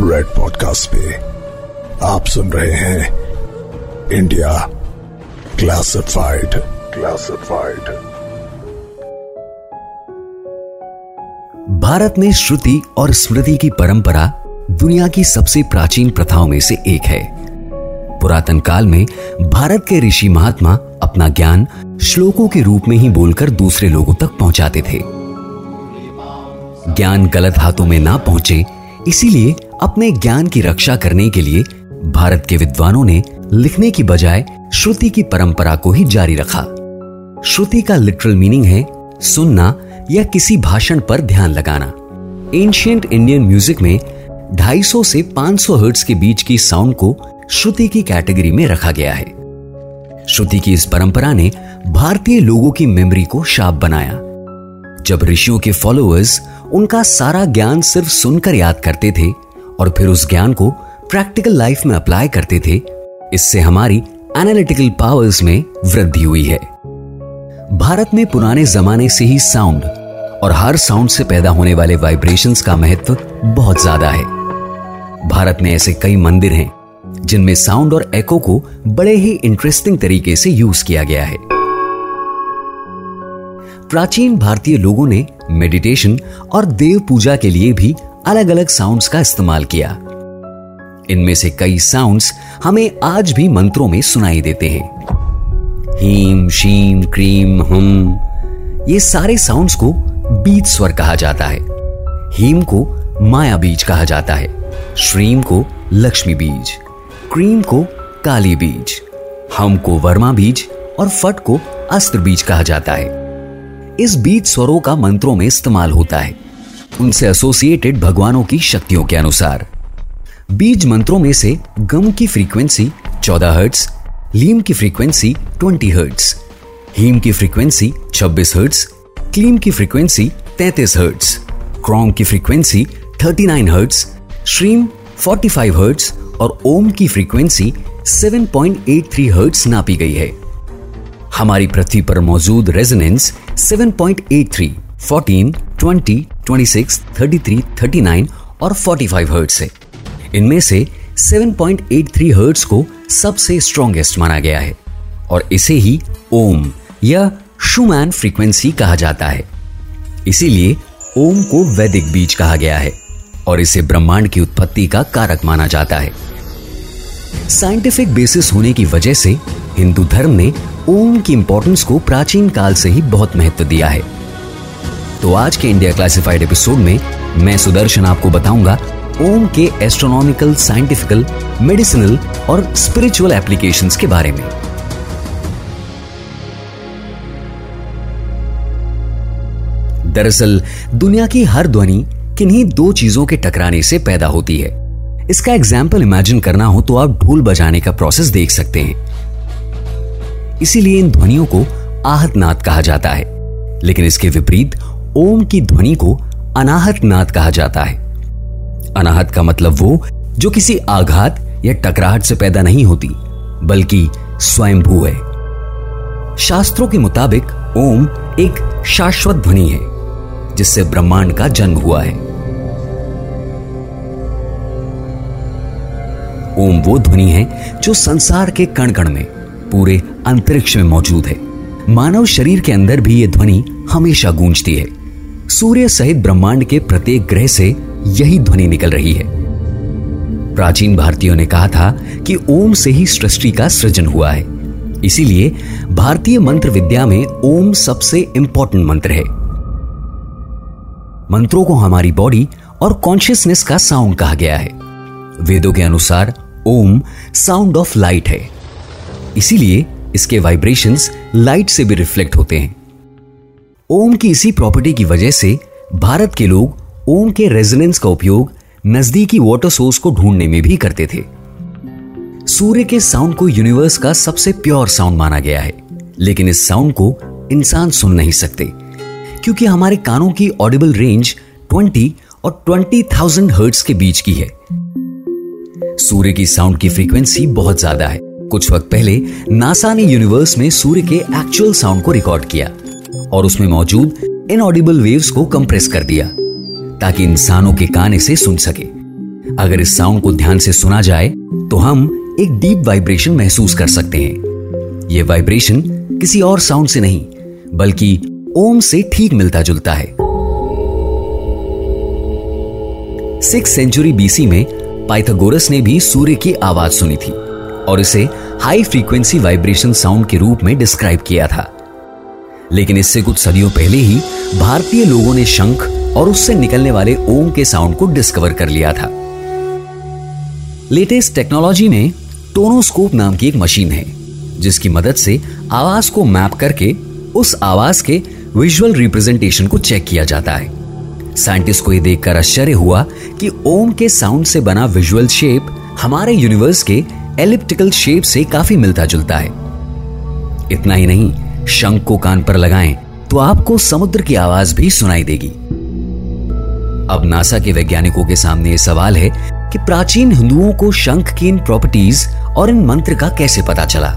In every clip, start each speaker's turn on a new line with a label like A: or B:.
A: Red podcast पे आप सुन रहे हैं इंडिया क्लासिफाइड क्लासिफाइड
B: भारत में श्रुति और स्मृति की परंपरा दुनिया की सबसे प्राचीन प्रथाओं में से एक है। पुरातन काल में भारत के ऋषि महात्मा अपना ज्ञान श्लोकों के रूप में ही बोलकर दूसरे लोगों तक पहुंचाते थे। ज्ञान गलत हाथों में ना पहुँचे, इसीलिए अपने ज्ञान की रक्षा करने के लिए भारत के विद्वानों ने लिखने की बजाय श्रुति की परंपरा को ही जारी रखा। श्रुति का लिटरल मीनिंग है सुनना या किसी भाषण पर ध्यान लगाना। एंशियंट इंडियन म्यूज़िक में 250 से 500 हर्ट्ज के बीच की साउंड को श्रुति की कैटेगरी में रखा गया है। श्रुति की इस परंपरा ने भारतीय लोगों की मेमोरी को शार्प बनाया। जब ऋषियों के फॉलोअर्स उनका सारा ज्ञान सिर्फ़ सुनकर याद करते थे और फिर उस ज्ञान को प्रैक्टिकल लाइफ में अप्लाई करते थे, इससे हमारी एनालिटिकल पावर्स में वृद्धि हुई है। भारत में पुराने जमाने से ही साउंड और हर साउंड से पैदा होने वाले वाइब्रेशंस का महत्व बहुत ज़्यादा है। भारत में ऐसे कई मंदिर हैं, जिनमें साउंड और एको को बड़े ही इंटरेस्टिंग तरीके से यूज़ किया गया है। प्राचीन भारतीय लोगों ने मेडिटेशन और देव पूजा के लिए भी अलग अलग साउंड्स का इस्तेमाल किया। इनमें से कई साउंड्स हमें आज भी मंत्रों में सुनाई देते हैं। हीम, शीम, क्रीम, हम, ये सारे साउंड्स को बीज स्वर कहा जाता है। हीम को माया बीज कहा जाता है। श्रीम को लक्ष्मी बीज, क्रीम को काली बीज, हम को वर्मा बीज और फट को अस्त्र बीज कहा जाता है। इस बीज स्वरों का मंत्रों में इस्तेमाल होता है। उनसे एसोसिएटेड भगवानों की शक्तियों के अनुसार। बीज मंत्रों में से गम की फ्रीक्वेंसी 14 हर्ट्स लीम की फ्रीक्वेंसी 20 हर्ट्स हीम की फ्रीक्वेंसी 26 हर्ट्स क्लीम की फ्रीक्वेंसी 33 हर्ट्स क्रॉम की फ्रीक्वेंसी 39 हर्ट्स श्रीम 45 हर्ट्स और ओम की फ्रीक्वेंसी 7.83 हर्ट्स नापी गई है। हमारी पृथ्वी पर मौजूद रेजोनेंस 7.83, 14, 20, 26, 33, 39 और 45 हर्ट्स है इनमें से 7.83 हर्ट्स को सबसे स्ट्रॉन्गेस्ट माना गया है। और इसे ही ओम या शुमैन फ्रीक्वेंसी कहा जाता है। इसीलिए ओम को वैदिक बीज कहा गया है और इसे ब्रह्मांड की उत्पत्ति का कारक माना जाता है। साइंटिफिक बेसिस होने की वजह से हिंदू धर्म ने ओम की इंपॉर्टेंस को प्राचीन काल से ही बहुत महत्व दिया है। तो आज के इंडिया क्लासिफाइड एपिसोड में मैं सुदर्शन आपको बताऊँगा ओम के एस्ट्रोनॉमिकल साइंटिफिकल मेडिसिनल और स्पिरिचुअल एप्लीकेशंस के बारे में। दरअसल, दुनिया की हर ध्वनि किन्हीं दो चीज़ों के टकराने से पैदा होती है। इसका एग्ज़ाम्पल इमेजिन करना हो तो आप ढोल बजाने का प्रोसेस देख सकते हैं। इसीलिए इन ध्वनियों को आहत नाद कहा जाता है। लेकिन इसके विपरीत ओम की ध्वनि को अनाहत नाद कहा जाता है। अनाहत का मतलब वो जो किसी आघात या टकराहट से पैदा नहीं होती, बल्कि स्वयंभू है। शास्त्रों के मुताबिक ओम एक शाश्वत ध्वनि है, जिससे ब्रह्मांड का जन्म हुआ है। ओम वो ध्वनि है जो संसार के कण कण में, पूरे अंतरिक्ष में मौजूद है। मानव शरीर के अंदर भी यह ध्वनि हमेशा गूंजती है। सूर्य सहित ब्रह्मांड के प्रत्येक ग्रह से यही ध्वनि निकल रही है। प्राचीन भारतीयों ने कहा था कि ओम से ही सृष्टि का सृजन हुआ है। इसीलिए भारतीय मंत्र विद्या में ओम सबसे इंपॉर्टेंट मंत्र है। मंत्रों को हमारी बॉडी और कॉन्शियसनेस का साउंड कहा गया है। वेदों के अनुसार ओम साउंड ऑफ़ लाइट है। इसीलिए इसके वाइब्रेशंस लाइट से भी रिफ्लेक्ट होते हैं। ओम की इसी प्रॉपर्टी की वजह से भारत के लोग ओम के रेजोनेंस का उपयोग नजदीकी वाटर सोर्स को ढूँढने में भी करते थे। सूर्य के साउंड को यूनिवर्स का सबसे प्योर साउंड माना गया है लेकिन इस साउंड को इंसान सुन नहीं सकते क्योंकि हमारे कानों की ऑडिबल रेंज 20 और 20,000 हर्ट्स के बीच की है। सूर्य की साउंड की फ्रीक्वेंसी बहुत ज़्यादा है। कुछ वक्त पहले नासा ने यूनिवर्स में सूर्य के एक्चुअल साउंड को रिकॉर्ड किया। और उसमें मौजूद इनऑडिबल वेव्स को कंप्रेस कर दिया, ताकि इंसानों के कान इसे सुन सके। अगर इस साउंड को ध्यान से सुना जाए तो हम एक डीप वाइब्रेशन महसूस कर सकते हैं। यह वाइब्रेशन किसी और साउंड से नहीं, बल्कि ओम से ठीक मिलता जुलता है सिक्स सेंचुरी बीसी में पाइथागोरस ने भी सूर्य की आवाज़ सुनी थी, और इसे हाई फ्रीक्वेंसी वाइब्रेशन साउंड के रूप में डिस्क्राइब किया था। लेकिन इससे कुछ सदियों पहले ही भारतीय लोगों ने शंख और उससे निकलने वाले ओम के साउंड को डिस्कवर कर लिया था। लेटेस्ट टेक्नोलॉजी में टोनोस्कोप नाम की एक मशीन है, जिसकी मदद से आवाज़ को मैप करके उस आवाज़ के विजुअल रिप्रेजेंटेशन को चेक किया जाता है। साइंटिस्ट को यह देखकर आश्चर्य हुआ कि ओम के साउंड से बना विजुअल शेप हमारे यूनिवर्स के एलिप्टिकल शेप से काफ़ी मिलता जुलता है। इतना ही नहीं शंख को कान पर लगाएँ तो आपको समुद्र की आवाज़ भी सुनाई देगी। अब नासा के वैज्ञानिकों के सामने यह सवाल है कि प्राचीन हिंदुओं को शंख की इन प्रॉपर्टीज़ और इन मंत्र का कैसे पता चला?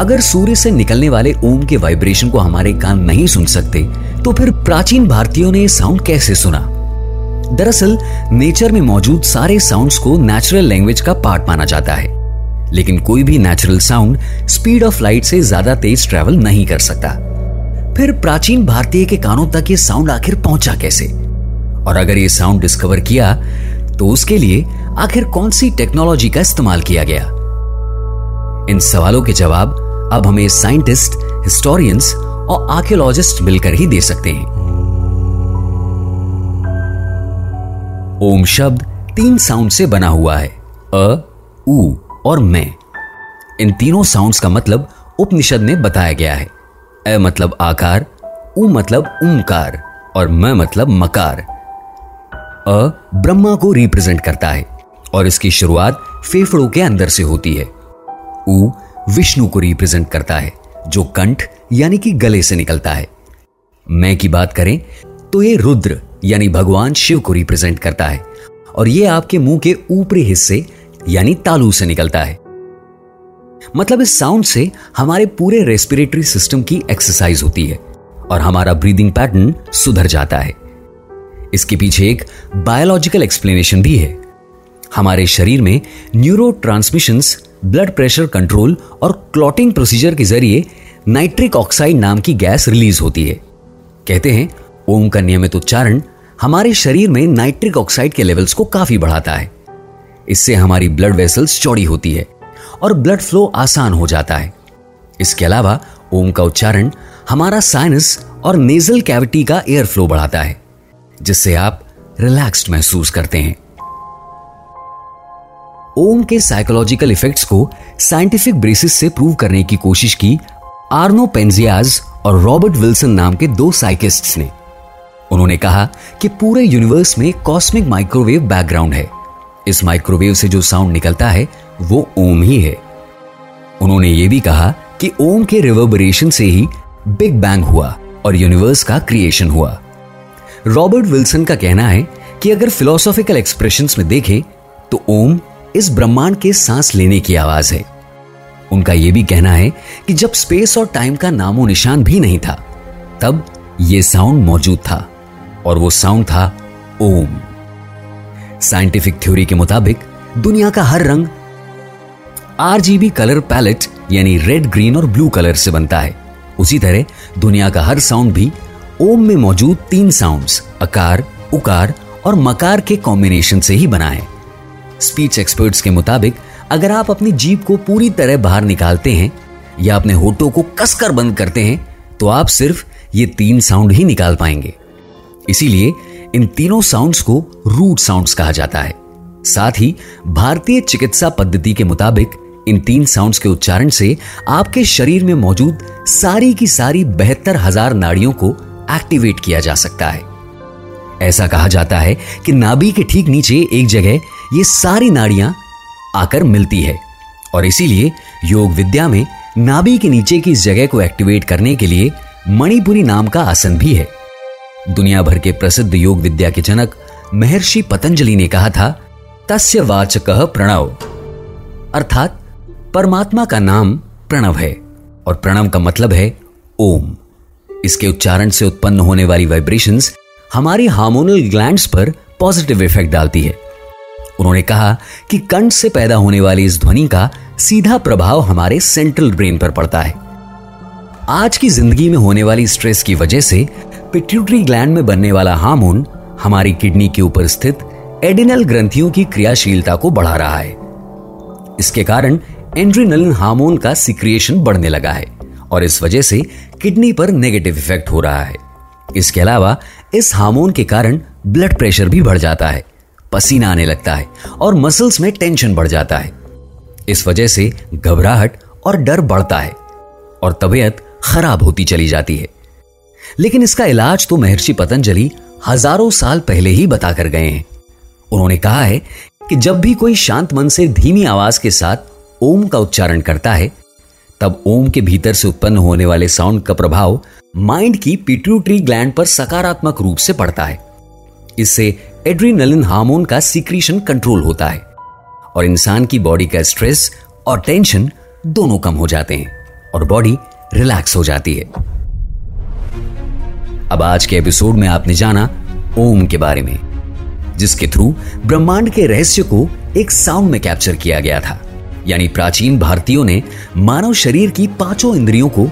B: अगर सूर्य से निकलने वाले ओम के वाइब्रेशन को हमारे कान नहीं सुन सकते तो फिर प्राचीन भारतीयों ने साउंड कैसे सुना? दरअसल नेचर में मौजूद सारे साउंड्स को नेचुरल लैंग्वेज का पार्ट माना जाता है। लेकिन कोई भी natural sound speed of light से ज़्यादा तेज ट्रेवल नहीं कर सकता। फिर प्राचीन भारतीय के कानों तक ये साउंड आखिर पहुँचा कैसे? और अगर ये साउंड डिस्कवर किया तो उसके लिए आखिर कौन सी टेक्नोलॉजी का इस्तेमाल किया गया? इन सवालों के जवाब अब हमें साइंटिस्ट हिस्टोरियंस और आर्कियोलॉजिस्ट मिलकर ही दे सकते हैं। ओम शब्द तीन साउंड से बना हुआ है। अ, उ। और मैं। इन तीनों साउंड्स का मतलब उपनिषद में बताया गया है। अ मतलब आकार, उ मतलब ओंकार और म मतलब मकार। अ ब्रह्मा को रिप्रेजेंट करता है, और इसकी शुरुआत फेफड़ों के अंदर से होती है। उ विष्णु को रिप्रेजेंट करता है, जो कंठ यानी कि गले से निकलता है। मैं की बात करें तो ये रुद्र यानी भगवान शिव को रिप्रेजेंट करता है, और ये आपके मुँह के ऊपरी हिस्से यानी तालू से निकलता है। मतलब इस साउंड से हमारे पूरे रेस्पिरेटरी सिस्टम की एक्सरसाइज होती है और हमारा ब्रीदिंग पैटर्न सुधर जाता है। इसके पीछे एक बायोलॉजिकल एक्सप्लेनेशन भी है। हमारे शरीर में न्यूरो ब्लड प्रेशर कंट्रोल और क्लॉटिंग प्रोसीजर के ज़रिए नाइट्रिक ऑक्साइड नाम की गैस रिलीज़ होती है। कहते हैं, ओम का नियमित उच्चारण हमारे शरीर में नाइट्रिक ऑक्साइड के लेवल्स को काफ़ी बढ़ाता है। इससे हमारी ब्लड वेसल्स चौड़ी होती है और ब्लड फ्लो आसान हो जाता है। इसके अलावा, ओम का उच्चारण हमारा साइनस और नेजल कैविटी का एयर फ्लो बढ़ाता है, जिससे आप रिलैक्स्ड महसूस करते हैं। ओम के साइकोलॉजिकल इफेक्ट्स को साइंटिफिक बेसिस से प्रूव करने की कोशिश की आर्नो पेंजियाज और रॉबर्ट विल्सन नाम के दो साइकिस्ट्स ने। उन्होंने कहा कि पूरे यूनिवर्स में कॉस्मिक माइक्रोवेव बैकग्राउंड है। इस माइक्रोवेव से जो साउंड निकलता है, वो ओम ही है। उन्होंने ये भी कहा कि ओम के रिवर्बरेशन से ही बिग बैंग हुआ और यूनिवर्स का क्रिएशन हुआ। रॉबर्ट विल्सन का कहना है कि अगर फिलोसॉफिकल एक्सप्रेशंस में देखें तो ओम इस ब्रह्मांड के सांस लेने की आवाज़ है। उनका यह भी कहना है कि जब स्पेस और टाइम का नामो निशान भी नहीं था, तब यह साउंड मौजूद था और वो साउंड था ओम। साइंटिफिक थ्योरी के मुताबिक, दुनिया का हर रंग आरजीबी कलर पैलेट यानी रेड ग्रीन और ब्लू कलर से बनता है। उसी तरह, दुनिया का हर साउंड भी ओम में मौजूद तीन साउंड्स अकार उकार और मकार के कॉम्बिनेशन से ही बना है। स्पीच एक्सपर्ट्स के मुताबिक, अगर आप अपनी जीप को पूरी तरह बाहर निकालते हैं या अपने होठों को कसकर बंद करते हैं तो आप सिर्फ़ ये तीन साउंड ही निकाल पाएँगे। इसीलिए इन तीनों साउंड्स को रूट साउंड्स कहा जाता है। साथ ही, भारतीय चिकित्सा पद्धति के मुताबिक, इन तीन साउंड्स के उच्चारण से आपके शरीर में मौजूद सारी की सारी बेहतर हज़ार नाड़ियों को एक्टिवेट किया जा सकता है। ऐसा कहा जाता है कि नाभि के ठीक नीचे एक जगह ये सारी नाड़ियाँ आकर मिलती है और इसीलिए योग विद्या में नाभि के नीचे की इस जगह को एक्टिवेट करने के लिए मणिपुरी नाम का आसन भी है। दुनिया भर के प्रसिद्ध योग विद्या के जनक महर्षि पतंजलि ने कहा था, तस्य वाचक प्रणव। अर्थात, परमात्मा का नाम प्रणव है, और प्रणव का मतलब है ओम। इसके उच्चारण से उत्पन्न होने वाली वाइब्रेशंस हमारी हार्मोनल ग्लैंड्स पर पॉजिटिव इफ़ेक्ट डालती है। उन्होंने कहा कि कंठ से पैदा होने वाली इस ध्वनि का सीधा प्रभाव हमारे सेंट्रल ब्रेन पर पड़ता है। आज की ज़िंदगी में होने वाली स्ट्रेस की वजह से पिट्यूटरी ग्लैंड में बनने वाला हार्मोन हमारी किडनी के ऊपर स्थित एडिनल ग्रंथियों की क्रियाशीलता को बढ़ा रहा है। इसके कारण एंड्रीनलिन हार्मोन का सिक्रिएशन बढ़ने लगा है और इस वजह से किडनी पर नेगेटिव इफ़ेक्ट हो रहा है। इसके अलावा इस हार्मोन के कारण ब्लड प्रेशर भी बढ़ जाता है, पसीना आने लगता है और मसल्स में टेंशन बढ़ जाता है। इस वजह से घबराहट और डर बढ़ता है और तबीयत खराब होती चली जाती है। लेकिन इसका इलाज तो महर्षि पतंजलि हज़ारों साल पहले ही बताकर गए हैं। उन्होंने कहा है कि जब भी कोई शांत मन से धीमी आवाज़ के साथ ओम का उच्चारण करता है, तब ओम के भीतर से उत्पन्न होने वाले साउंड का प्रभाव माइंड की पिट्यूटरी ग्लैंड पर सकारात्मक रूप से पड़ता है। इससे एड्रीनलिन हार्मोन का सीक्रीशन कंट्रोल होता है और इंसान की बॉडी का स्ट्रेस और टेंशन दोनों कम हो जाते हैं और बॉडी रिलैक्स हो जाती है। अब आज के एपिसोड में आपने जाना ओम के बारे में, जिसके थ्रू ब्रह्मांड के रहस्य को एक साउंड में कैप्चर किया गया था। यानी प्राचीन भारतीयों ने मानव शरीर की पाँचों इंद्रियों को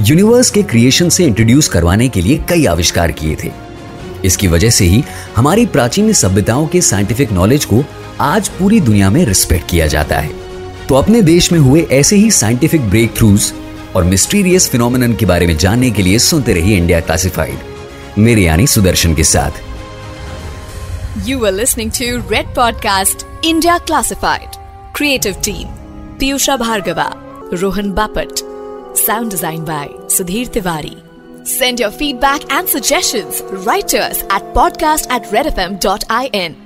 B: यूनिवर्स के क्रिएशन से इंट्रोड्यूस करवाने के लिए कई आविष्कार किए थे। इसकी वजह से ही हमारी प्राचीन सभ्यताओं के साइंटिफिक नॉलेज को आज पूरी दुनिया में रिस्पेक्ट किया जाता है। तो अपने देश में हुए ऐसे ही साइंटिफिक ब्रेक थ्रूज और मिस्टीरियस फिनोमिनन के बारे में जानने के लिए सुनते रहिए इंडिया क्लासिफाइड मेरे यानी सुदर्शन के साथ।
C: You are listening to red podcast India classified creative team Piyusha Bhargava Rohan Bapat sound design by Sudhir Tiwari Send your feedback and suggestions. Right to us at podcast at redfm.in.